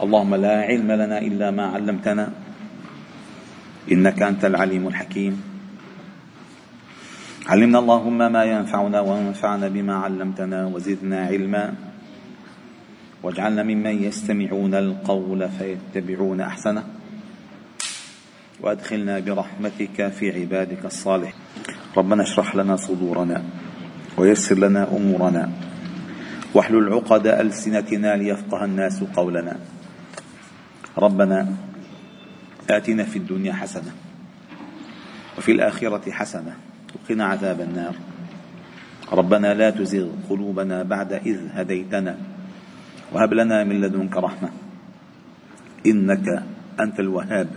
اللهم لا علم لنا إلا ما علمتنا إنك أنت العليم الحكيم. علمنا اللهم ما ينفعنا وانفعنا بما علمتنا وزدنا علما. واجعلنا ممن يستمعون القول فيتبعون أحسنه. وأدخلنا برحمتك في عبادك الصالح. ربنا اشرح لنا صدورنا ويسر لنا أمورنا. واحلل عقد ألسنتنا ليفقه الناس قولنا. ربنا آتنا في الدنيا حسنة وفي الآخرة حسنة وقنا عذاب النار. ربنا لا تزغ قلوبنا بعد إذ هديتنا وهب لنا من لدنك رحمة إنك أنت الوهاب.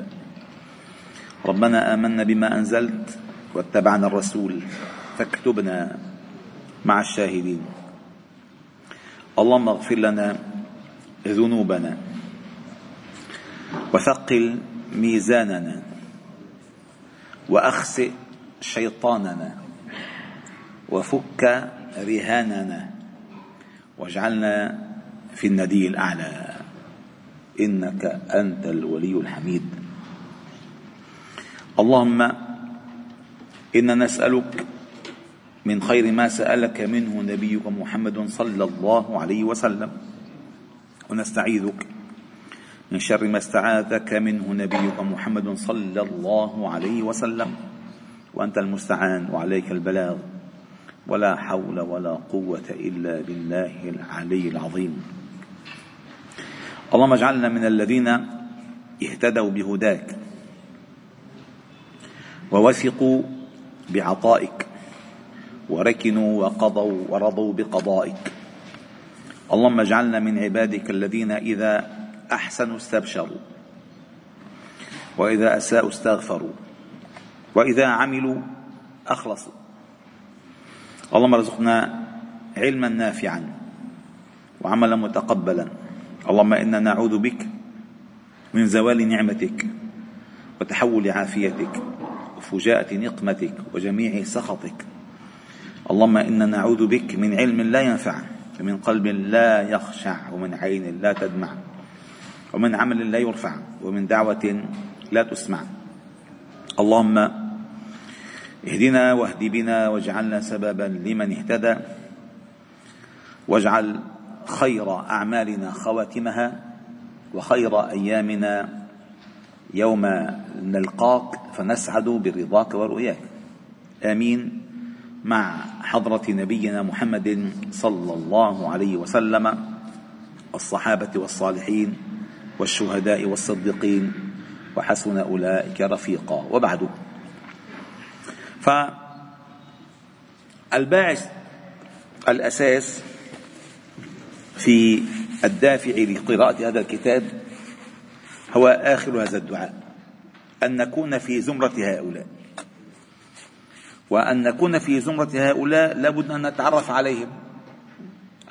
ربنا آمنا بما أنزلت واتبعنا الرسول فاكتبنا مع الشاهدين. اللهم اغفر لنا ذنوبنا وثقل ميزاننا واخسئ شيطاننا وفك رهاننا واجعلنا في الندي الأعلى. إنك أنت الولي الحميد. اللهم أنا نسألك من خير ما سألك منه نبيك محمد صلى الله عليه وسلم. ونستعيذك من شر ما استعاذك منه نبيك محمد صلى الله عليه وسلم. وأنت المستعان وعليك البلاغ. ولا حول ولا قوة إلا بالله العلي العظيم. اللهم اجعلنا من الذين اهتدوا بهداك. ووثقوا بعطائك. وركنوا وقضوا ورضوا بقضائك. اللهم اجعلنا من عبادك الذين إذا احسنوا استبشروا. وإذا أساءوا استغفروا. وإذا عملوا أخلصوا. اللهم ارزقنا علما نافعا وعملا متقبلا. اللهم إنا نعوذ بك من زوال نعمتك وتحول عافيتك وفجاءة نقمتك وجميع سخطك. اللهم إنا نعوذ بك من علم لا ينفع ومن قلب لا يخشع ومن عين لا تدمع. ومن عمل لا يرفع ومن دعوة لا تسمع. اللهم اهدنا واهد بنا واجعلنا سببا لمن اهتدى. واجعل خير أعمالنا خواتمها وخير أيامنا يوم نلقاك فنسعد برضاك ورؤياك. آمين. مع حضرة نبينا محمد صلى الله عليه وسلم والصحابة والصالحين. والشهداء والصديقين وحسن أولئك رفيقا. وبعد. فالباعث الأساس في الدافع لقراءة هذا الكتاب هو آخر هذا الدعاء أن نكون في زمرة هؤلاء. وأن نكون في زمرة هؤلاء لابد أن نتعرف عليهم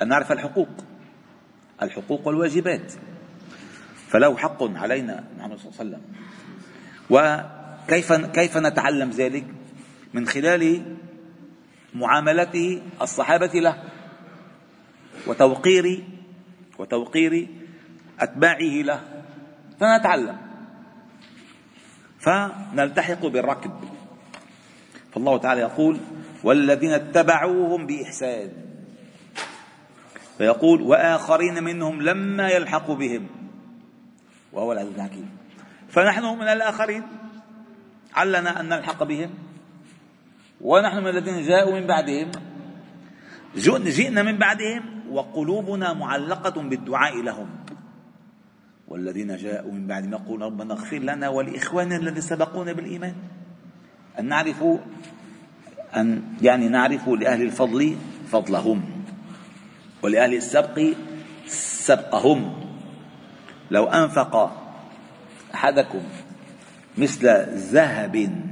أن نعرف الحقوق الحقوق والواجبات. فله حق علينا محمد صلى الله عليه وسلم. وكيف كيف نتعلم ذلك؟ من خلال معاملته الصحابة له وتوقير وتوقير أتباعه له. فنتعلم. فنلتحق بالركب. فالله تعالى يقول والذين اتبعوهم بإحسان فيقول وآخرين منهم لما يلحقوا بهم وهو العزيز الحكيم. فنحن من الآخرين علنا أن نلحق بهم ونحن من الذين جاءوا من بعدهم. جئنا من بعدهم وقلوبنا معلقة بالدعاء لهم. والذين جاءوا من بعدهم يقول ربنا اغفر لنا ولإخواننا الذين سبقونا بالإيمان. أن نعرف أن يعني نعرف لأهل الفضل فضلهم ولأهل السبق سبقهم. لو أنفق أحدكم مثل ذهب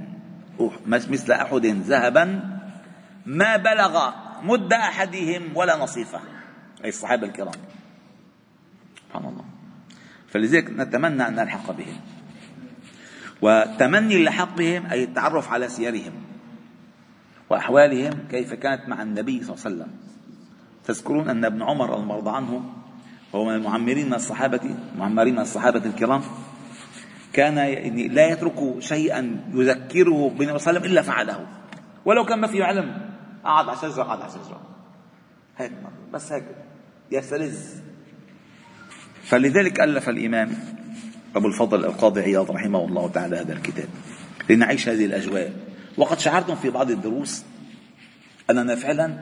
مثل أحد ذهبا ما بلغ مد أحدهم ولا نصيفه. أي الصحابة الكرام. سبحان الله. فلذلك نتمنى أن نلحق بهم. وتمني اللحاق بهم أي التعرف على سيرهم وأحوالهم كيف كانت مع النبي صلى الله عليه وسلم. تذكرون أن ابن عمر المرضى عنه هو من المعمرين من الصحابة معمرين من الصحابة الكرام كان يعني لا يترك شيئا يذكره بالنبي صلى الله عليه وسلم إلا فعله. ولو كان ما فيه علم قعد على شجرة قعد على شجرة هيك بس هيك يستلذ. فلذلك ألف الإمام أبو الفضل القاضي عياض رحمه الله تعالى هذا الكتاب لنعيش هذه الأجواء. وقد شعرتم في بعض الدروس أننا فعلا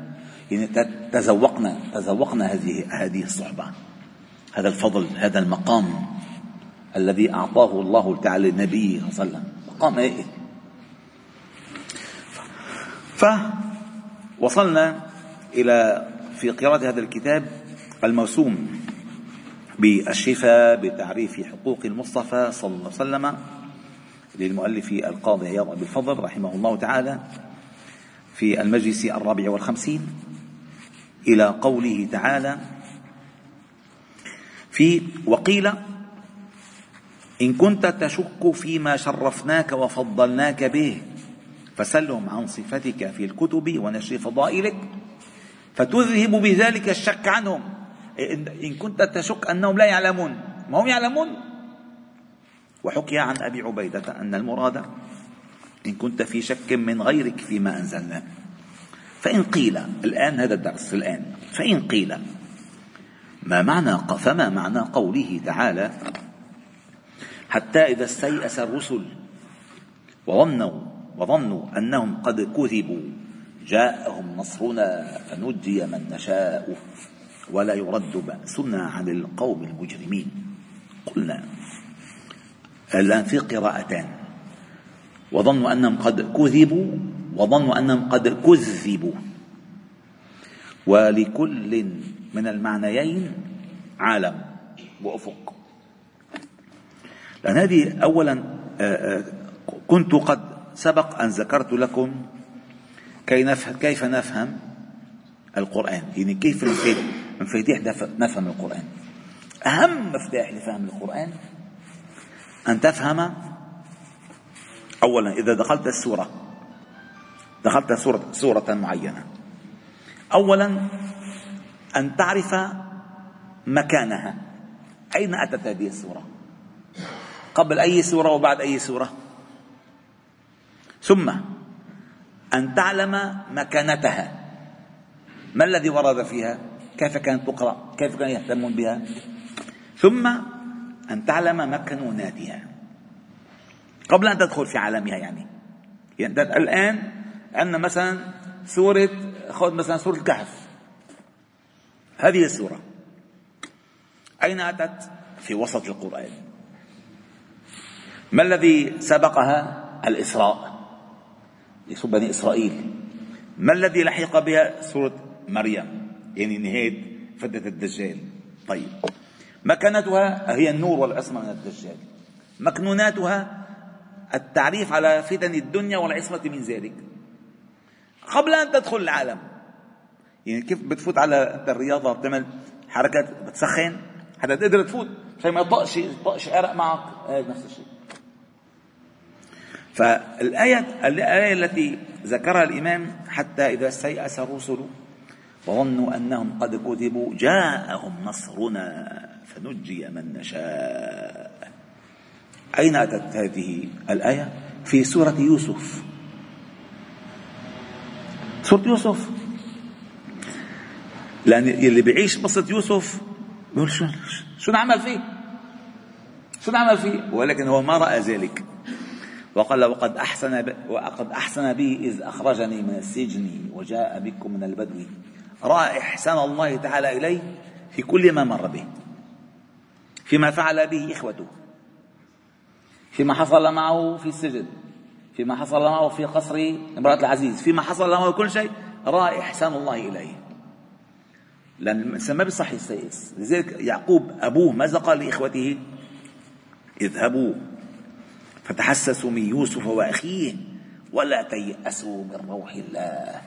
يعني تذوقنا تذوقنا هذه هذه الصحبة. هذا الفضل هذا المقام الذي أعطاه الله تعالى لنبيه صلى الله عليه وسلم. مقام إيه؟ فوصلنا إلى في قراءة هذا الكتاب الموسوم بالشفاء بتعريف حقوق المصطفى صلى الله عليه وسلم للمؤلف القاضي عياض أبي الفضل رحمه الله تعالى في المجلس الرابع والخمسين إلى قوله تعالى في وقيل إن كنت تشك فيما شرفناك وفضلناك به فسلهم عن صفتك في الكتب ونشر فضائلك فتذهب بذلك الشك عنهم. إن كنت تشك أنهم لا يعلمون. ما هم يعلمون؟ وحكي عن أبي عبيدة أن المراد إن كنت في شك من غيرك فيما أنزلنا. فإن قيل الآن هذا الدرس الآن. فإن قيل ما معنى فما معنى قوله تعالى حتى إذا استيأس الرسل وظنوا وظنوا أنهم قد كذبوا جاءهم نصرنا فنجي من نشاء ولا يرد بأسنا عن القوم المجرمين. قلنا الآن في قراءتان. وظنوا أنهم قد كذبوا وظنوا أنهم قد كذبوا. ولكل من المعنيين عالم وأفق. لأن هذه أولا آه، آه، كنت قد سبق أن ذكرت لكم كيف نفهم القرآن. يعني كيف مفاتيح نفهم القرآن. أهم مفتاح لفهم القرآن أن تفهم أولا إذا دخلت السورة دخلت سورة, سورة معينة. أولا أن تعرف مكانها. أين أتت هذه السورة؟ قبل أي سورة وبعد أي سورة؟ ثم أن تعلم مكانتها. ما الذي ورد فيها؟ كيف كانت تقرأ؟ كيف كانوا يهتمون بها؟ ثم أن تعلم مكنوناتها قبل أن تدخل في عالمها يعني. يعني الآن عندنا مثلا سورة خذ مثلا سورة الكهف. هذه السورة. أين أتت؟ في وسط القرآن. ما الذي سبقها؟ الإسراء. بني إسرائيل. ما الذي لحق بها؟ سورة مريم. يعني نهاية فتنة الدجال. طيب. مكانتها هي النور والعصمة من الدجال. مكنوناتها التعريف على فتن الدنيا والعصمة من ذلك. قبل أن تدخل العالم يعني كيف بتفوت على الرياضة؟ بتعمل حركات بتسخن حتى تقدر تفوت. عشان ما يطقش يطقش عرق معك. هذا نفس الشيء. فالآية الآية التي ذكرها الإمام حتى إذا استيأس الرسل وظنوا أنهم قد كذبوا جاءهم نصرنا فنجي من نشاء. أين أتت هذه الآية؟ في سورة يوسف. سورة يوسف. لأن اللي بيعيش قصة يوسف بيقول شو شو نعمل فيه؟ شو نعمل فيه؟ ولكن هو ما رأى ذلك. وقال وقد أحسن وقد أحسن بي إذ أخرجني من السجن وجاء بكم من البدو. رأى إحسان الله تعالى إليه في كل ما مر به. فيما فعل به إخوته. فيما حصل معه في السجن. فيما حصل معه في قصر امرأة العزيز. فيما حصل معه كل شيء رأى إحسان الله إليه. لأن الإنسان ما بيصح يستيئس لذلك يعقوب أبوه ماذا قال لإخوته؟ اذهبوا فتحسسوا من يوسف وأخيه ولا تيأسوا من روح الله.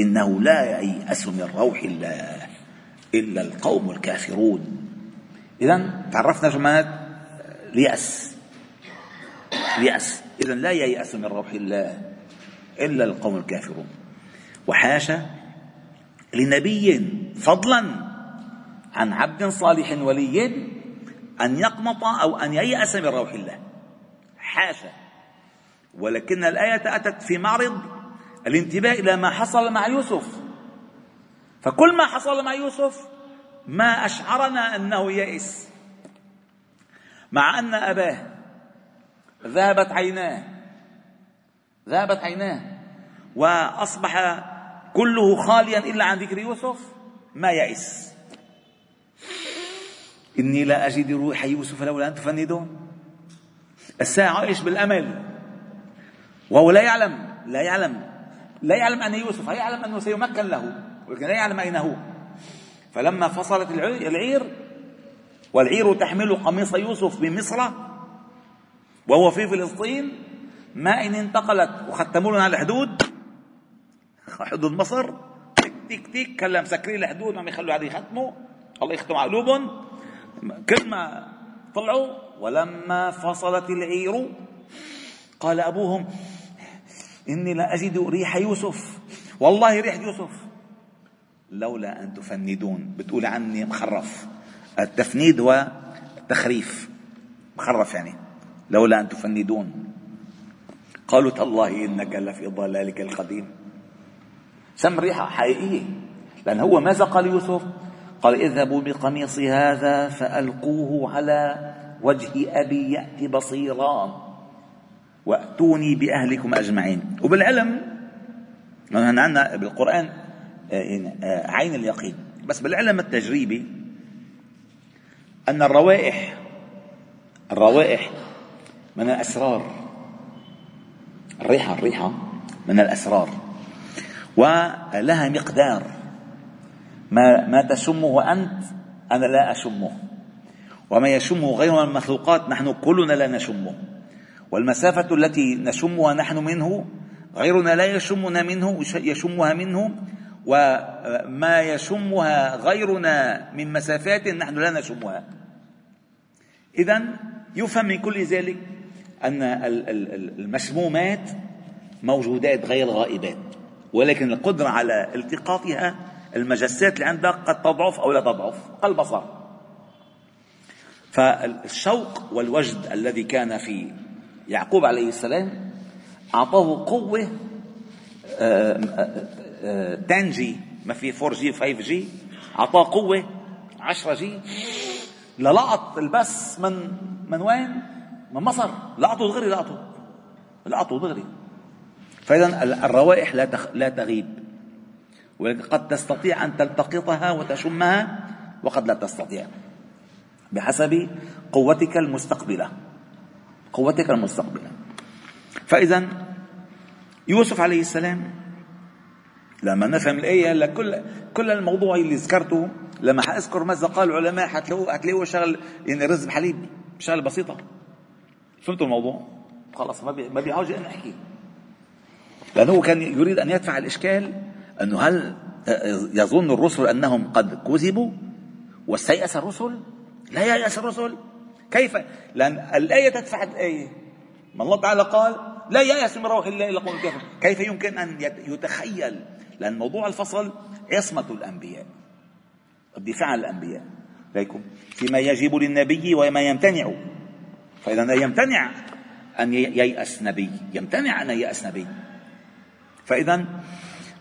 إنه لا ييأس من روح الله إلا القوم الكافرون. إذا تعرفنا جماعات اليأس. اليأس. إذا لا ييأس من روح الله إلا القوم الكافرون. وحاشا لنبي فضلا عن عبد صالح ولي أن يقنط أو أن ييأس من روح الله. حاشا. ولكن الآية أتت في معرض الانتباه إلى ما حصل مع يوسف. فكل ما حصل مع يوسف ما أشعرنا أنه يئس. مع أن أباه ذهبت عيناه. ذهبت عيناه. وأصبح كله خاليا إلا عن ذكر يوسف. ما يئس. إني لا أجد روح يوسف لولا أن تفندون. الساعة عايش بالأمل؟ وهو لا يعلم لا يعلم لا يعلم أن يوسف لا يعلم أنه سيمكن له ولكن لا يعلم أين هو. فلما فصلت العير والعير تحمل قميص يوسف من مصر وهو في فلسطين ما إن انتقلت وختموا لنا الحدود حدود مصر تك تك كلا مسكرين الحدود ما يخلوا هذه يختموا الله يختم قلوبهم. كل ما طلعوا ولما فصلت العير قال أبوهم إني لا أجد ريح يوسف. والله ريح يوسف. لولا أن تفندون بتقول عني مخرف. التفنيد هو التخريف مخرف يعني. لولا أن تفندون. قالوا تالله إنك لفي ضلالك القديم. سم ريحة حقيقية. لأن هو ماذا قال يوسف قال اذهبوا بقميصي هذا فألقوه على وجه أبي يأتي بصيرا. وأتوني بأهلكم أجمعين. وبالعلم عندنا بالقرآن آه، آه، عين اليقين. بس بالعلم التجريبي أن الروائح الروائح من الأسرار. الريحة الريحة من الأسرار. ولها مقدار. ما ما تشمه أنت أنا لا أشمه وما يشمه غير من المخلوقات نحن كلنا لا نشمه والمسافة التي نشمها نحن منه غيرنا لا يشمنا منه يشمها منه وما يشمها غيرنا من مسافات نحن لا نشمها إذا يفهم من كل ذلك أن المشمومات موجودات غير غائبات. ولكن القدرة على التقاطها المجسات اللي عندك قد تضعف أو لا تضعف كالبصر. فالشوق والوجد الذي كان في يعقوب عليه السلام أعطاه قوة 10 جي ما في 4 جي 5 جي أعطاه قوة 10 جي للقط البث من من وين؟ من مصر. لقطوا دغري لقطوا لقطوا دغري. فإذا الروائح لا لا تغيب. ولكن قد تستطيع أن تلتقطها وتشمها وقد لا تستطيع. بحسب قوتك المستقبلة. قوتك المستقبلة. فإذا يوسف عليه السلام لما نفهم الآية هلا كل الموضوع اللي ذكرته لما حأذكر ماذا قال العلماء حتلاقوه حتلاقوه شغل يعني رز بحليب شغله بسيطة. فهمتوا الموضوع؟ بي ما بحاجة أن أحكي لأنه كان يريد أن يدفع الإشكال أنه هل يظن الرسل أنهم قد كذبوا؟ واستيأس الرسل؟ لا ييأس الرسل. كيف؟ لأن الآية تدفع الآية. ما الله تعالى قال لا ييأس من روح الله إلا قوم الكافر كيف يمكن أن يتخيل؟ لأن موضوع الفصل عصمة الأنبياء الدفاع عن الأنبياء. ليكم فيما يجب للنبي وما يمتنع. فإذا يمتنع أن ييأس نبي. يمتنع أن ييأس نبي. فإذا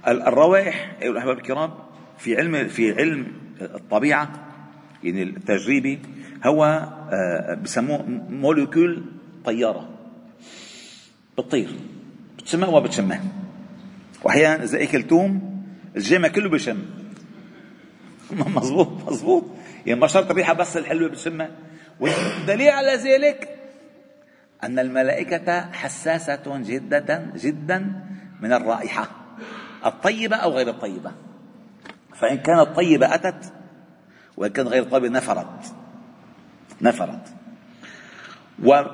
الروائح أيها الأحباب الكرام في علم في علم الطبيعة يعني التجريبي هو آه، بسموه موليكول طيارة. بتطير. بتشمها وما بتشمها وأحيانا إذا اكل توم الجامع كله بشم مزبوط مزبوط يعني ما شرط الريحة بس الحلوة بتشمها والدليل على ذلك أن الملائكة حساسة جدا جدا من الرائحة الطيبة أو غير الطيبة. فإن كانت طيبه أتت وإن كانت غير طيبه نفرت. نفرت.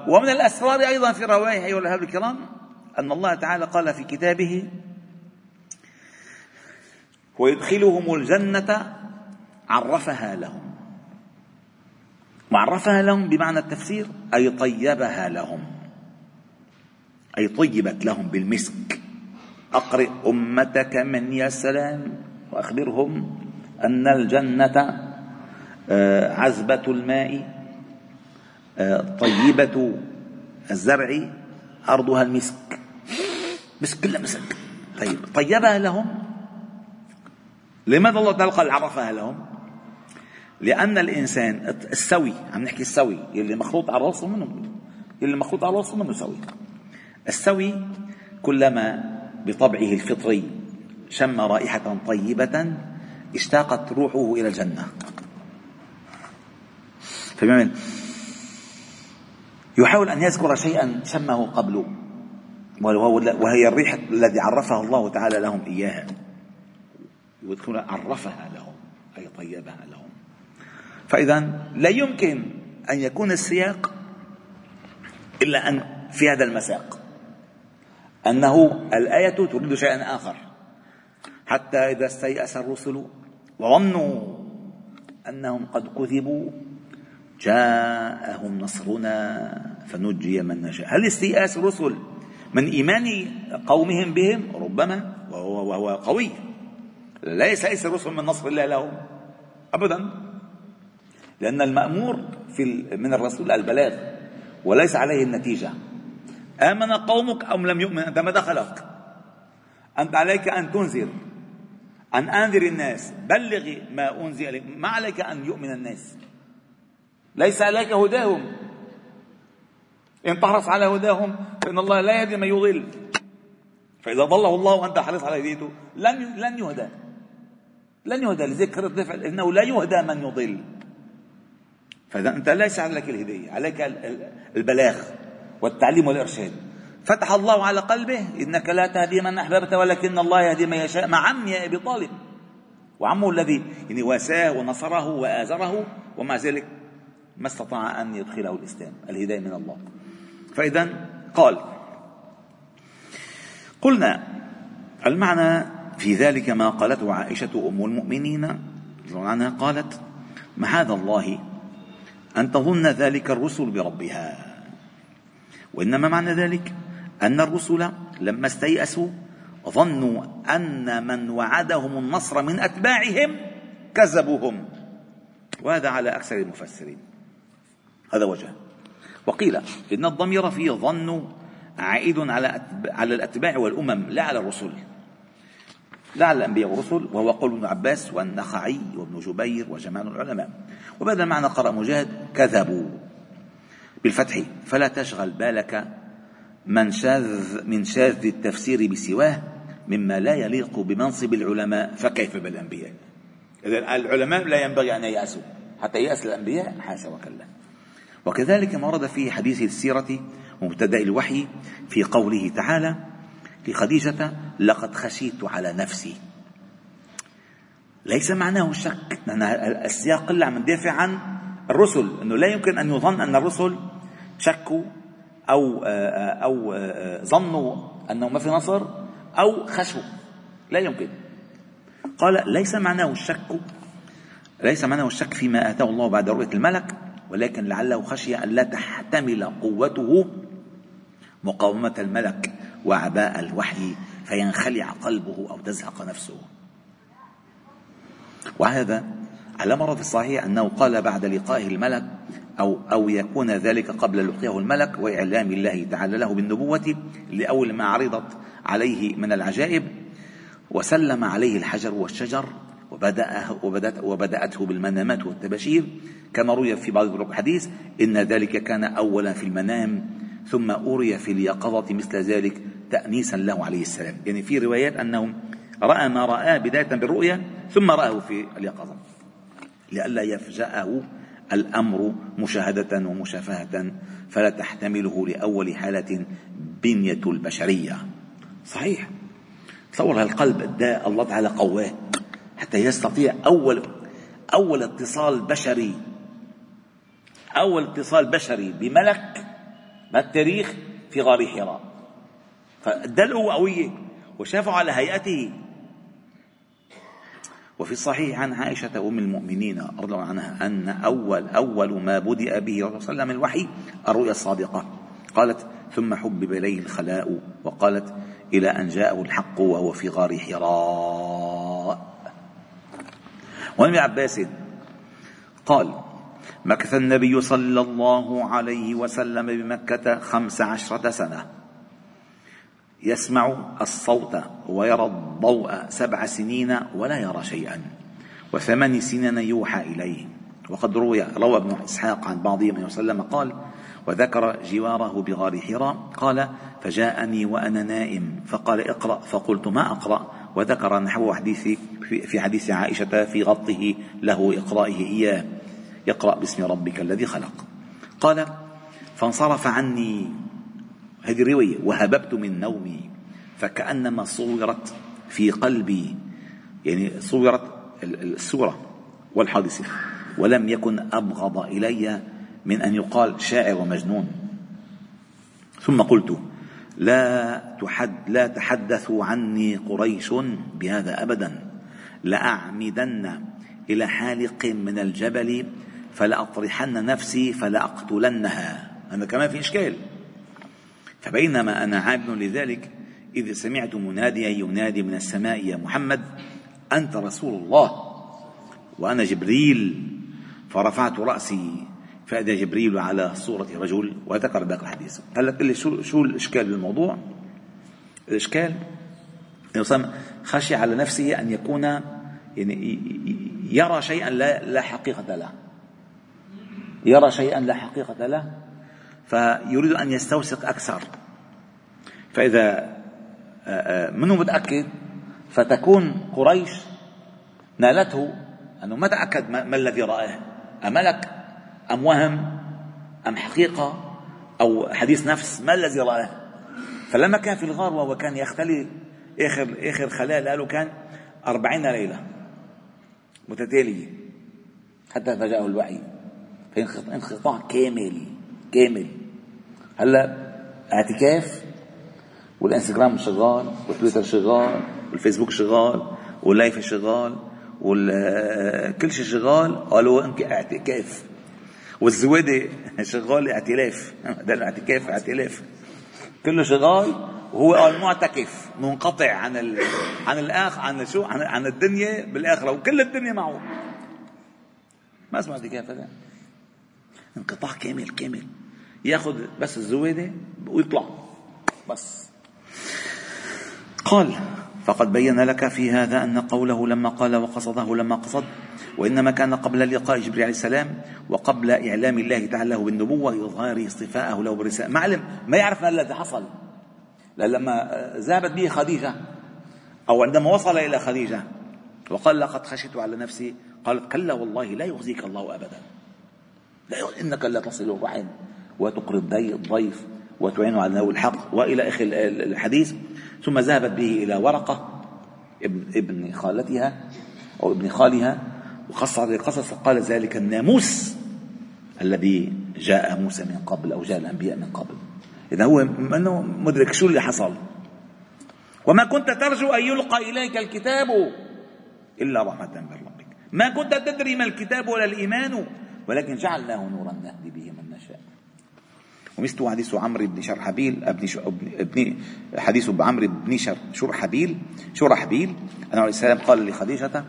ومن الأسرار أيضا في الروائح أيها الاحباب الكرام أن الله تعالى قال في كتابه ويدخلهم الجنة عرفها لهم. وعرفها لهم بمعنى التفسير أي طيبها لهم. أي طيبت لهم بالمسك. أقرئ أمتك من يا سلام وأخبرهم أن الجنة آه، عذبة الماء آه، طيبة الزرع أرضها المسك. مسك كلها مسك. طيب طيبها لهم. لماذا الله تعالى قال عرفها لهم؟ لأن الإنسان السوي عم نحكي السوي يلي مخلوط على راسه منه يلي مخلوط على راسه منه سوي. السوي كلما بطبعه الفطري. شم رائحة طيبة اشتاقت روحه إلى الجنة. فبيعمل يحاول أن يذكر شيئا شمه قبل وهي الريح الذي عرفها الله تعالى لهم إياها. يذكرون عرفها لهم أي طيبها لهم. فإذا لا يمكن أن يكون السياق إلا أن في هذا المساق. أنه الآية تريد شيئا آخر. حتى إذا استيأس الرسل وظنوا أنهم قد كذبوا جاءهم نصرنا فنجي من نشاء. هل استيأس الرسل من إيمان قومهم بهم؟ ربما وهو, وهو قوي. لا يستيأس الرسل من نصر الله لهم. أبدا. لأن المأمور في من الرسول البلاغ وليس عليه النتيجة. آمن قومك أم لم يؤمن؟ أنت ما دخلك؟ أنت عليك أن تنذر أن أنذر الناس. بلغ ما أنزل ما عليك أن يؤمن الناس. ليس عليك هداهم. إن تحرص على هداهم فإن الله لا يهدي من يضل. فإذا ضله الله وأنت حريص على هديته لن لن يهدى. لن يهدى لذلك الدفع إنه لا يهدى من يضل. فإذا أنت ليس عليك الهداية عليك البلاغ. والتعليم والإرشاد. فتح الله على قلبه إنك لا تهدي من أحببت ولكن الله يهدي من يشاء. مع عمي أبي طالب. وعمه الذي يعني واساه ونصره وآزره ومع ذلك ما استطاع أن يدخله الإسلام. الهداية من الله. فإذا قال قلنا المعنى في ذلك ما قالته عائشة أم المؤمنين. عنها قالت معاذ الله أن تظن ذلك الرسل بربها. وإنما معنى ذلك أن الرسل لما استيأسوا ظنوا أن من وعدهم النصر من أتباعهم كذبوهم. وهذا على أكثر المفسرين. هذا وجه. وقيل إن الضمير فيه ظن عائد على على الأتباع والأمم لا على الرسل. لا على الأنبياء والرسل وهو قول ابن عباس والنخعي وابن جبير وجمال العلماء. وبهذا المعنى قرأ مجاهد كذبوا. بالفتح فلا تشغل بالك من شاذ من شاذ التفسير بسواه مما لا يليق بمنصب العلماء فكيف بالأنبياء؟ إذا العلماء لا ينبغي أن ييأسوا حتى يأس الأنبياء حاشا وكلا. وكذلك ما ورد في حديث السيرة ومبتدأ الوحي في قوله تعالى لخديجة لقد خشيت على نفسي. ليس معناه الشك لأن السياق اللي عم ندافع عن الرسل أنه لا يمكن أن يظن أن الرسل شكوا أو أو ظنوا أنه ما في نصر أو خشوا. لا يمكن. قال ليس معناه الشك ليس معناه الشك فيما آتاه الله بعد رؤية الملك ولكن لعله خشي أن لا تحتمل قوته مقاومة الملك وعباء الوحي فينخلع قلبه أو تزهق نفسه. وهذا على في الصحيح أنه قال بعد لقائه الملك أو أو يكون ذلك قبل لقيه الملك وإعلام الله تعالى له بالنبوة لأول ما عرضت عليه من العجائب وسلم عليه الحجر والشجر وبدأه وبدأت وبدأته بالمنامات والتباشير. كما روي في بعض طرق الحديث إن ذلك كان أولا في المنام ثم أري في اليقظة مثل ذلك تأنيسا له عليه السلام. يعني في روايات أنه رأى ما رآه بداية بالرؤيا ثم رآه في اليقظة. لئلا يفجأه الأمر مشاهدة ومشافهة فلا تحتمله لأول حالة بنية البشرية. صحيح. تصور القلب الداء الله تعالى قواه حتى يستطيع أول أول اتصال بشري أول اتصال بشري بملك بالتاريخ في غار حراء. فالدلو قوية وشافوا على هيئته. وفي الصحيح عن عائشة أم المؤمنين رضي الله عنها أن أول أول ما بدأ به صلى الله عليه وسلم الوحي الرؤيا الصادقة. قالت ثم حبب إليه الخلاء وقالت إلى أن جاءه الحق وهو في غار حراء. وابن عباس قال مكث النبي صلى الله عليه وسلم بمكة خمس عشرة سنة. يسمع الصوت ويرى الضوء سبع سنين ولا يرى شيئا وثمان سنين يوحى إليه. وقد روي روى ابن إسحاق عن بعضهم وسلم قال وذكر جواره بغار حراء قال فجاءني وأنا نائم. فقال اقرأ. فقلت ما أقرأ؟ وذكر نحو حديث في حديث عائشة في غطه له إقرائه إياه. يقرأ باسم ربك الذي خلق. قال فانصرف عني. هذه الرواية وهببت من نومي فكأنما صورت في قلبي يعني صورت السورة والحادثة ولم يكن أبغض إلي من أن يقال شاعر ومجنون. ثم قلت لا تحد لا تحدثوا عني قريش بهذا أبدا لأعمدن إلى حالق من الجبل فلأطرحن نفسي فلأقتلنها. هذا كمان في إشكال. فبينما أنا عابد لذلك إذ سمعت مناديا ينادي من السماء يا محمد أنت رسول الله. وأنا جبريل فرفعت رأسي فإذا جبريل على صورة رجل وذكر ذاك الحديث. هلا قل لي شو شو الإشكال بالموضوع؟ الإشكال خشي على نفسه أن يكون يعني يرى شيئا لا لا حقيقة له. يرى شيئا لا حقيقة له. فيريد أن يستوثق أكثر. فإذا منه متأكد؟ فتكون قريش نالته أنه ما تأكد ما الذي رآه. أملك أم وهم أم حقيقة أو حديث نفس؟ ما الذي رآه؟ فلما كان في الغار وهو كان يختلي آخر آخر خلال قالوا كان أربعين ليلة متتالية حتى فجاءه الوحي. انقطاع كامل. كامل هلا اعتكاف والانستغرام شغال والتويتر شغال والفيسبوك شغال واللايف شغال وكل شيء شغال قالوا اعتكاف. والزوادة شغال اعتلاف. ده الاعتكاف اعتلاف. كله شغال وهو قال معتكف منقطع عن ال... عن الاخ عن شو؟ عن, عن الدنيا بالآخرة وكل الدنيا معه. ما اسمه اعتكاف هذا؟ انقطاع كامل كامل. ياخذ بس الزواده ويطلع. بس. قال فقد بين لك في هذا أن قوله لما قال وقصده لما قصد وإنما كان قبل لقاء جبريل عليه السلام وقبل إعلام الله تعالى له بالنبوة إظهار اصطفاءه له بالرسالة ما علم ما يعرف ما الذي حصل. لما ذهبت به خديجة أو عندما وصل إلى خديجة وقال لقد خشيت على نفسي. قالت كلا والله لا يخزيك الله أبدا. لا إنك لا تصل الرحم. وتقري الضيف وتعين على نوى الحق وإلى آخر الحديث. ثم ذهبت به إلى ورقة ابن ابن خالتها أو ابن خالها وقص هذه القصص. قال ذلك الناموس الذي جاء موسى من قبل أو جاء الأنبياء من قبل. إذا هو منه مدرك شو اللي حصل. وما كنت ترجو أن يلقى إليك الكتاب إلا رحمة من ربك. ما كنت تدري ما الكتاب ولا الإيمان ولكن جعلناه نورا نهدي به من نشاء ومثل حديث عمرو بن شرحبيل ابن ابن حديث عمرو بن شرحبيل شرحبيل أنه عليه السلام قال لخديجة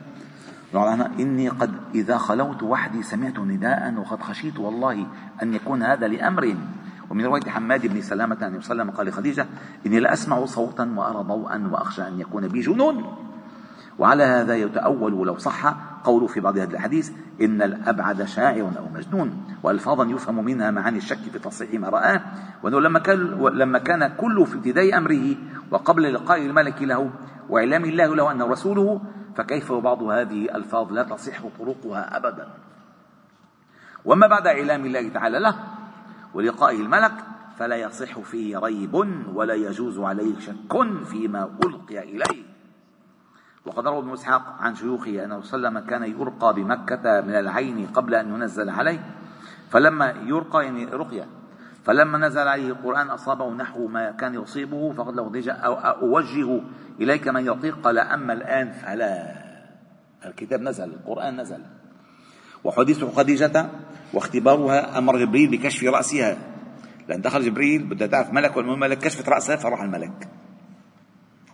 إني قد إذا خلوت وحدي سمعت نداء وقد خشيت والله أن يكون هذا لأمر. ومن رواية حماد بن سلامة أن وسلم قال لخديجة إني لأسمع صوتا وأرى ضوءا وأخشى أن يكون بي جنون. وعلى هذا يتأول لو صح قوله في بعض هذه الحديث إن الأبعد شاعر أو مجنون وألفاظا يفهم منها معاني الشك في تصحيح ما رآه وأنه لما كان, لما كان كله في ابتداء أمره وقبل لقاء الملك له وإعلام الله له أنه رسوله فكيف بعض هذه الألفاظ لا تصح طرقها أبدا؟ وما بعد إعلام الله تعالى له ولقائه الملك فلا يصح فيه ريب ولا يجوز عليه شك فيما ألقي إليه. وقد روى ابن إسحاق عن شيوخه انه صلى وسلم كان يرقى بمكة من العين قبل أن ينزل عليه فلما يرقى يعني رقية فلما نزل عليه القرآن أصابه نحو ما كان يصيبه فقد له أوجه إليك من يطيق؟ قال أما الآن فلا. الكتاب نزل القرآن نزل. وحديث خديجة واختبارها أمر جبريل بكشف رأسها. لأن دخل جبريل بدها تعرف ملك والملك كشفت رأسها فراح الملك.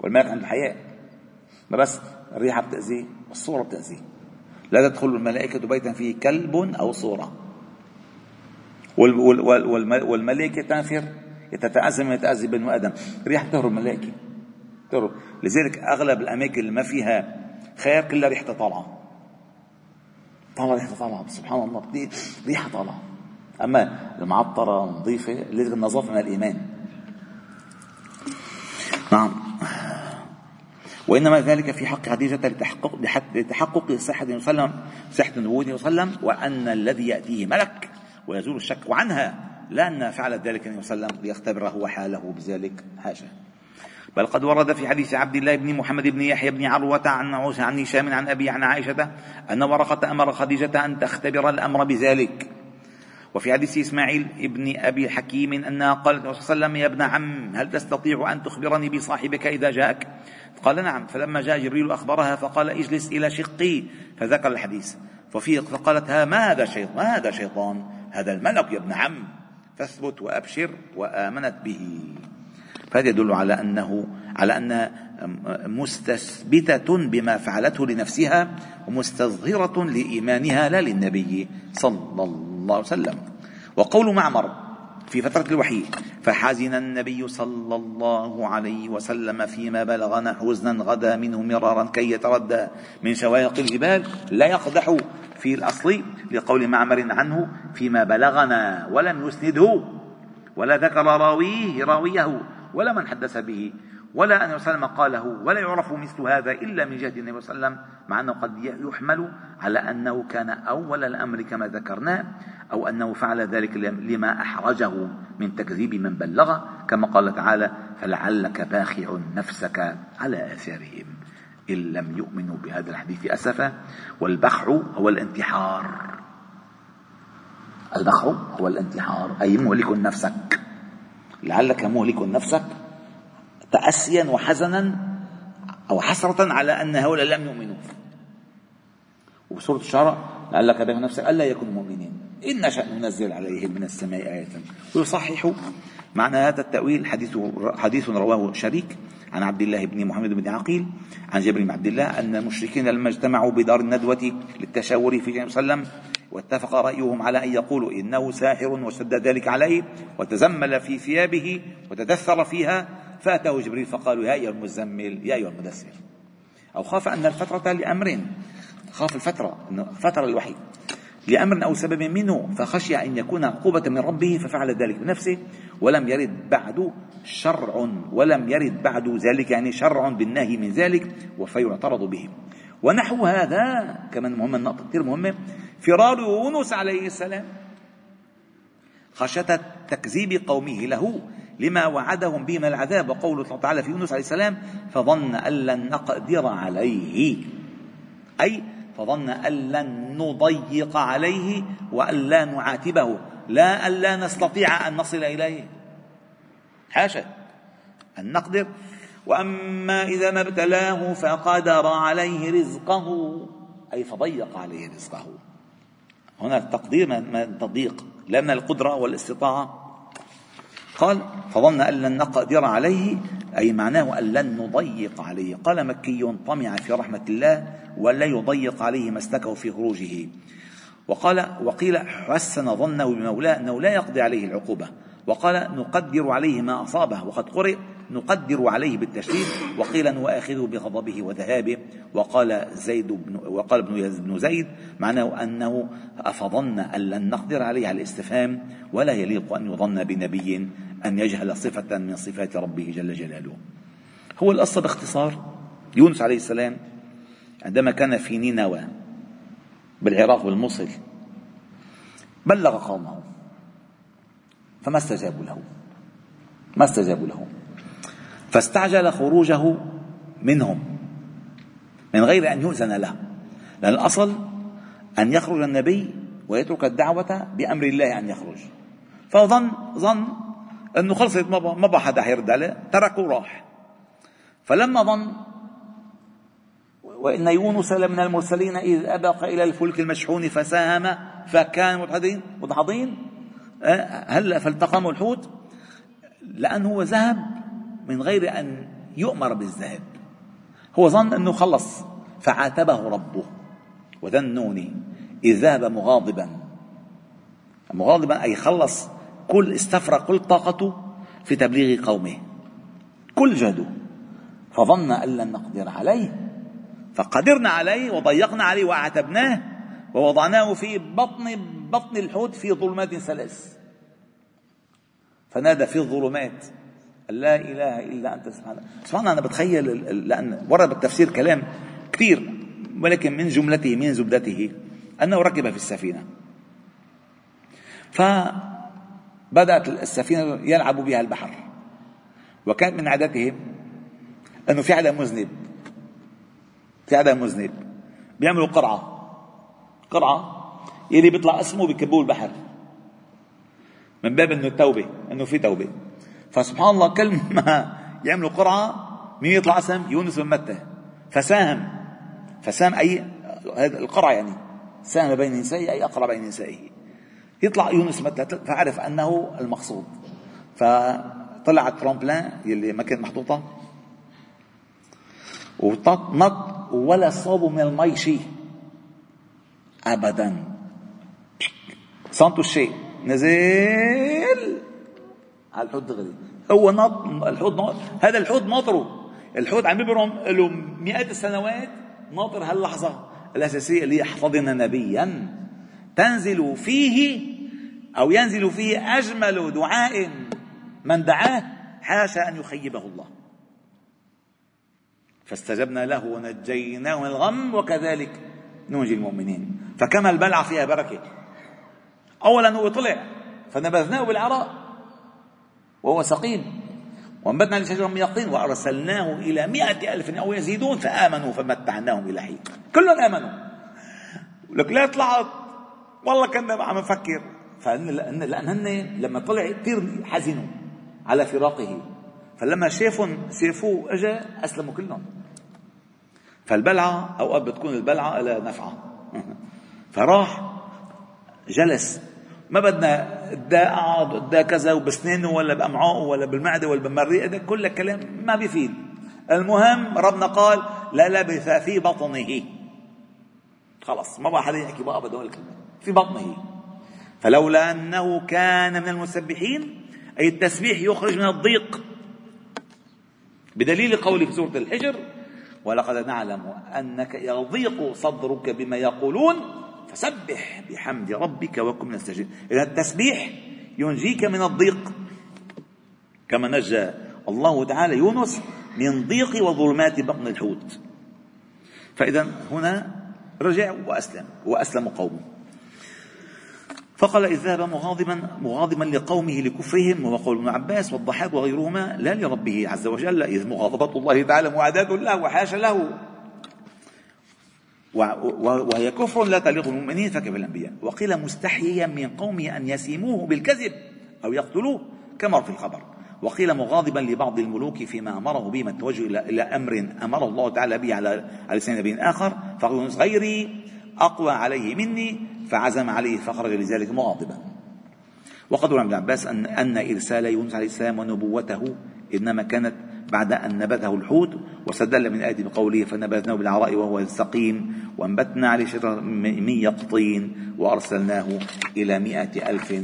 والملك عند الحياء ما بس الريحة بتأذيه والصورة بتأذيه. لا تدخل الملائكة بيتا فيه كلب أو صورة. والملائكة تنفر يتتأذى من يتأذى بنو آدم. ريحة تهرب الملائكة. تهرب. لذلك أغلب الأماكن اللي ما فيها خير كلها ريحتها طالعة. طالعة ريحتها طالعة. سبحان الله. ريحة طالعة. أما المعطرة نظيفة لازم النظافة من الإيمان. نعم. وإنما ذلك في حق خديجة لتحقق لتحقق صحة وسلم صحة عليه وسلم وأن الذي يأتيه ملك ويزول الشك وعنها لأن فعل ذلك النبي صلى الله عليه وسلم ليختبره وحاله بذلك حاشا بل قد ورد في حديث عبد الله بن محمد بن يحيى بن عروة عن عن هشام عن أبي عن عائشة أن ورقة أمر خديجة أن تختبر الأمر بذلك. وفي حديث إسماعيل ابن أبي حكيم أنها قالت صلى الله عليه وسلم يا ابن عم هل تستطيع أن تخبرني بصاحبك إذا جاءك؟ قال نعم. فلما جاء جبريل أخبرها فقال اجلس إلى شقي فذكر الحديث. ففي فقالت ها ما هذا شيطان ما هذا شيطان؟ هذا الملك يا ابن عم. فاثبت وأبشر وآمنت به. فهذا يدل على أنه على أنها مستثبتة بما فعلته لنفسها ومستظهرة لإيمانها لا للنبي صلى الله عليه وسلم. وقول معمر في فترة الوحي فحزن النبي صلى الله عليه وسلم فيما بلغنا حزنا غدا منه مرارا كي يتردى من شواهق الجبال لا يقدح في الأصل لقول معمر عنه فيما بلغنا ولم يسنده ولا ذكر راويه راويه ولا من حدث به. ولا أن وسلم قاله ولا يعرف مثل هذا إلا من جهة النبي صلى الله عليه وسلم مع أنه قد يحمل على أنه كان أول الأمر كما ذكرنا أو أنه فعل ذلك لما أحرجه من تكذيب من بلغ كما قال تعالى فلعلك باخع نفسك على آثارهم إن لم يؤمنوا بهذا الحديث أسفا. والبخع هو الانتحار. البخع هو الانتحار أي مهلك نفسك. لعلك مهلك نفسك تأسيا وحزنا أو حسرة على أن هؤلاء لم يؤمنوا. وبسورة الشعراء لعلك بها نفسك ألا يكونوا مؤمنين. إن نشأ ننزل عليهم من السماء آية. ويصحح معنى هذا التأويل حديث حديث رواه شريك عن عبد الله بن محمد بن عقيل عن جابر بن عبد الله أن المشركين لما اجتمعوا بدار الندوة للتشاور في صلى الله عليه وسلم واتفق رأيهم على أن يقولوا إنه ساحر وشد ذلك عليه وتزمل في ثيابه وتدثر فيها فأتاه جبريل فقالوا يا أيها المزمل يا أيها المدثر. أو خاف أن الفترة لأمر خاف الفترة فترة الوحي لأمر أو سبب منه فخشي أن يكون عقوبة من ربه ففعل ذلك بنفسه ولم يرد بعد شرع ولم يرد بعد ذلك يعني شرع بالنهي من ذلك فيعترض به. ونحو هذا كمان مهمة النقطة كثير مهمة. فرار يونس عليه السلام خشية تكذيب قومه له لما وعدهم به من العذاب وقوله تعالى في يونس عليه السلام فظن أن لن نقدر عليه. أي فظن أن لن نضيق عليه وأن لا نعاتبه. لا أن لا نستطيع أن نصل إليه. حاشا. أن نقدر. وأما إذا ما ابتلاه فقدر عليه رزقه. أي فضيق عليه رزقه. هنا التقدير من التضييق. لا من القدرة والإستطاعة. قال فظن أن لن نقدر عليه أي معناه أن لن نضيق عليه. قال مكي طمع في رحمة الله ولا يضيق عليه مسلكه في خروجه. وقال وقيل حسن ظنه بمولاه أنه لا يقضي عليه العقوبة. وقال نقدر عليه ما أصابه. وقد قرئ نقدر عليه بالتشديد. وقيل نؤاخذه بغضبه وذهابه. وقال زيد بن وقال ابن بن زيد معناه أنه أفظن أن لن نقدر عليه على الاستفهام ولا يليق أن يظن بنبي. أن يجهل صفة من صفات ربه جل جلاله. هو القصة باختصار. يونس عليه السلام عندما كان في نينوى بالعراق بالموصل بلغ قومه. فما استجابوا له؟ ما استجابوا له. فاستعجل خروجه منهم من غير أن يؤذن له. لأن الأصل أن يخرج النبي ويترك الدعوة بأمر الله أن يخرج. فظن ظن أنه خلصت ما بقى حدا حيرد عليه تركه راح. فلما ظن وإن يونس لمن المرسلين إذ أبق إلى الفلك المشحون فساهم فكان مدحضين مدحضين أه، هلا فالتقموا الحوت؟ لأنه هو ذهب من غير أن يؤمر بالذهاب هو ظن أنه خلص فعاتبه ربه وذنون إذ ذهب مغاضبا. مغاضبا أي خلص كل استفرغ كل طاقته في تبليغ قومه. كل جهده. فظن أن لن نقدر عليه. فقدرنا عليه وضيقنا عليه وأعتبناه ووضعناه في بطن بطن الحوت في ظلمات ثلاث. فنادى في الظلمات لا إله إلا أنت سبحانك سبحان أنا بتخيل لأن ورد بالتفسير كلام كثير ولكن من جملته من زبدته أنه ركب في السفينة. فبدات السفينة يلعب بها البحر. وكانت من عادتهم أنه في حدا مذنب. في حدا مذنب. بيعملوا قرعة. قرعة يلي بيطلع اسمه بكبوه البحر. من باب إنه التوبه إنه في توبة. فسبحان الله كل ما يعملوا قرعة مين يطلع اسم يونس بن متى. فساهم. فساهم أي هذا القرعة يعني ساهم بين نسائه أي اقرع بين نسائه. يطلع يونس متى فعرف أنه المقصود. فطلع الترامبلان يلي ما كانت محطوطة. وطط نط ولا صابوا من المي شيء. ابدا. صنطوا الشيء نزل على الحوض دغري هو نط الحوض نط هذا الحوض ناطره الحوض عم يبرم له مئات السنوات ناطر هاللحظة الأساسية اللي يحفظنا نبيا. تنزل فيه أو ينزل فيه أجمل دعاء من دعاه حاشا أن يخيبه الله. فاستجبنا له ونجيناه من الغم وكذلك ننجي المؤمنين. فكما البلعة فيها بركة. أولا هو طلع فنبذناه بالعراء وهو سقيم. وأنبتنا لشجرة من يقطين وأرسلناه إلى مائة ألف أو يزيدون فآمنوا فمتعناهم إلى حين. كلهم آمنوا. لك لا طلعت والله كنا عم نفكر فلان لأن هن لما طلع كثير حزنوا على فراقه. فلما شافهم شافوه اجى أسلموا كلهم. فالبلعة اوقات بتكون البلعة لها نفعة. فراح جلس. ما بدنا دا قعد دا كذا وبسنانه ولا بامعائه ولا بالمعدة ولا بالمريء. ده كل كلام ما بيفيد. المهم ربنا قال لا لبث في بطنه. خلص ما بقى حدا يحكي بقى أبدا الكلمة في بطنه. فلولا أنه كان من المسبحين أي التسبيح يخرج من الضيق. بدليل قوله في سورة الحجر ولقد نعلم أنك يضيق صدرك بما يقولون فسبح بحمد ربك وكن من الساجدين. إذا التسبيح ينجيك من الضيق. كما نجى الله تعالى يونس من ضيق وظلمات بطن الحوت. فإذا هنا رجع وأسلم وأسلم قومه. فقال إذ ذهب مغاضبا مغاضبا لقومه لكفرهم وقول ابن عباس والضحاك وغيرهما لا لربه عز وجل إذ مغاضبة الله تعالى معاداة له وحاشا له. وهي كفر لا تليق بالمؤمنين فكيف الانبياء وقيل مستحييا من قومه أن يسيموه بالكذب أو يقتلوه كما في الخبر. وقيل مغاضبا لبعض الملوك فيما أمره به من التوجه إلى إلى أمر أمر الله تعالى به على لسان نبي آخر فقال غيري أقوى عليه مني فعزم عليه فخرج لذلك مغاضبا. وقد روى ابن عباس ان أن إرسال يونس عليه السلام ونبوته إنما كانت بعد أن نبذه الحوت واستدل من آية بقوله فنبذناه بالعراء وهو سقيم وأنبتنا عليه شجرة من يقطين وأرسلناه إلى مئة ألف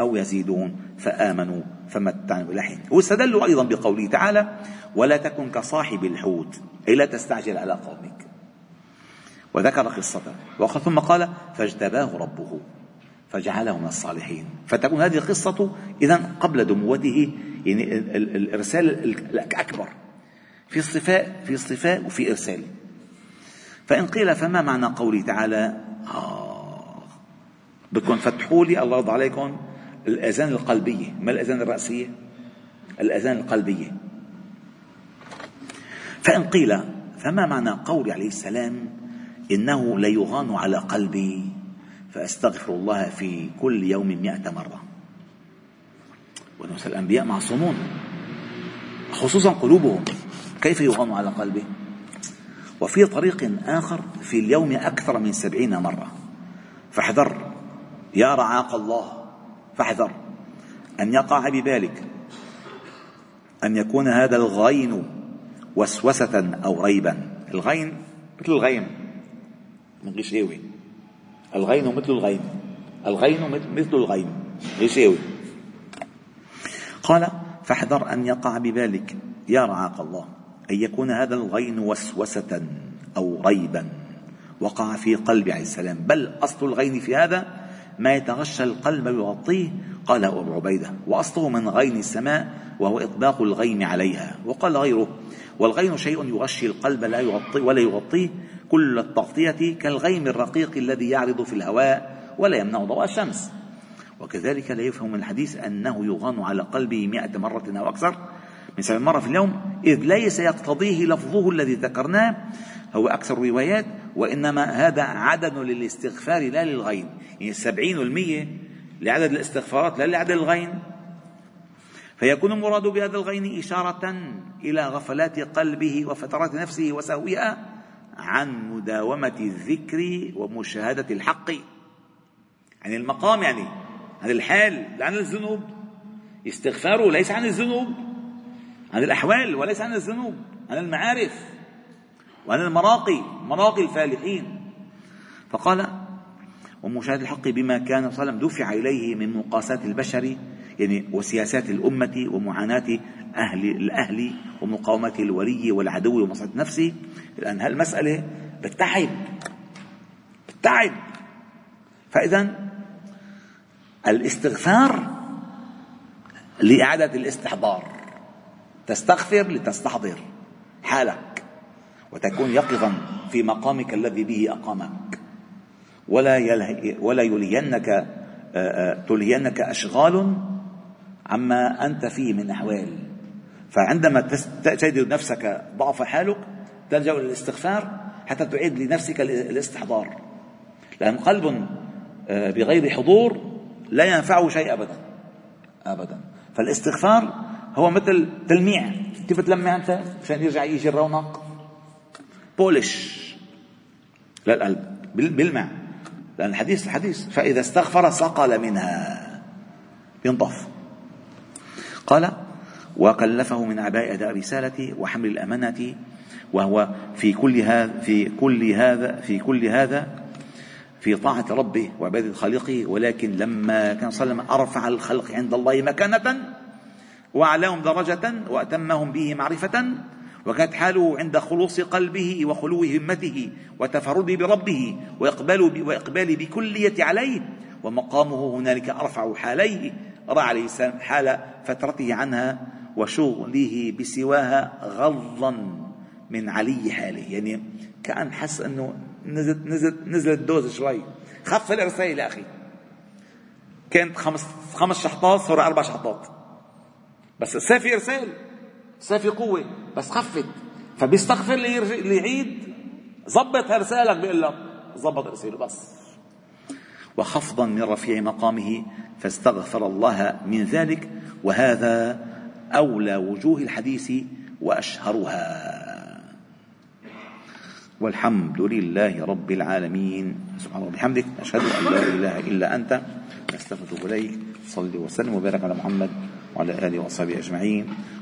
أو يزيدون فآمنوا فمتعنوا إلى حين واستدلوا أيضا بقوله تعالى ولا تكن كصاحب الحوت أي لا تستعجل على قومك. وذكر قصته. ثم قال فاجتباه ربه فجعله من الصالحين. فتكون هذه القصة إذا قبل دموته يعني الإرسال الأكبر في اصطفاء في اصطفاء وفي إرسال فإن قيل فما معنى قوله تعالى؟ آه بدكم فتحوا لي الله يرضى عليكم الأذان القلبية. ما الأذان الرأسية؟ الأذان القلبية. فإن قيل فما معنى قول عليه السلام؟ إنه ليغان على قلبي فأستغفر الله في كل يوم مئة مرة. ونفس الأنبياء معصومون خصوصا قلوبهم. كيف يغم على قلبه وفي طريق آخر في اليوم أكثر من سبعين مرة. فاحذر يا رعاق الله فاحذر. أن يقع ببالك. أن يكون هذا الغين وسوسة أو ريبا. الغين مثل الغيم. من غشاوة الغين مثل الغين الغين مثل الغين غشاوة قال فاحذر أن يقع ببالك يا رعاك الله أن يكون هذا الغين وسوسة أو ريبا. وقع في قلب عليه السلام. بل أصل الغين في هذا؟ ما يتغشى القلب ويغطيه؟ قال أبو عبيدة وأصله من غين السماء وهو إطباق الغيم عليها. وقال غيره والغين شيء يغشي القلب لا يغطي ولا يغطيه كل التغطية كالغيم الرقيق الذي يعرض في الهواء ولا يمنع ضوء الشمس. وكذلك لا يفهم من الحديث أنه يغان على قلبه مئة مرة أو أكثر من سبع مرة في اليوم إذ ليس يقتضيه لفظه الذي ذكرناه هو أكثر الروايات وإنما هذا عدد للاستغفار لا للغين. يعني السبعين والمية لعدد الاستغفارات لا لعدد الغين. فيكون المراد بهذا الغين إشارة إلى غفلات قلبه وفترات نفسه وسهوها عن مداومة الذكر ومشاهدة الحق. يعني المقام يعني عن الحال عن الذنوب. استغفاره ليس عن الذنوب. عن الأحوال وليس عن الذنوب. عن المعارف. وعن المراقي مراقي الفالحين. فقال ومشاهدة الحق بما كان صلى الله عليه وسلم دفع إليه من مقاسات البشر يعني وسياسات الأمة ومعاناة أهل الأهل ومقاومة الولي والعدو ومصلحة نفسه لأن هالمسألة بتتعب بتتعب. فإذا الاستغفار لإعادة الاستحضار. تستغفر لتستحضر حالك وتكون يقظا في مقامك الذي به أقامك. ولا ولا يلينك تلينك أشغال عما أنت فيه من أحوال. فعندما تجد نفسك ضعف حالك تلجأ للاستغفار حتى تعيد لنفسك الاستحضار. لأن قلب بغير حضور لا ينفعه شيء أبدا أبدا. فالاستغفار هو مثل تلميع. كيف تلمع أنت؟ عشان يرجع يجي الرونق. بولش للقلب بيلمع لأن الحديث الحديث. فإذا استغفر صقل منها. ينطف قال وكلفه من أعباء أداء الرسالة وحمل الأمانة وهو في كل هذا في كل هذا في كل هذا في طاعة ربه وعبادة خالقه. ولكن لما كان صلى الله عليه وسلم أرفع الخلق عند الله مكانة وأعلاهم درجة وأتمهم به معرفة وكانت حاله عند خلوص قلبه وخلو همته وتفرده بربه وإقبال وإقبال بكلية عليه ومقامه هنالك أرفع حاليه رأى عليه السلام حال فترته عنها وشغله بسواها غضا من علي حاله. يعني كأن حس أنه نزلت نزلت نزلت دوز شوي. خف الإرسال يا أخي. كانت خمس خمس شحطات صار أربع شحطات. بس السيف إرسال السيف قوة بس خفت. فبيستغفر ليعيد ظبط إرسالك بيقول لك ظبط إرساله بس. وخفضا من رفيع مقامه فاستغفر الله من ذلك وهذا أولى وجوه الحديث وأشهرها. والحمد لله رب العالمين. سبحان الله وبحمدك أشهد أن لا إله إلا أنت. نستغفرك إليك. صلي وسلم وبارك على محمد وعلى آله وصحبه أجمعين.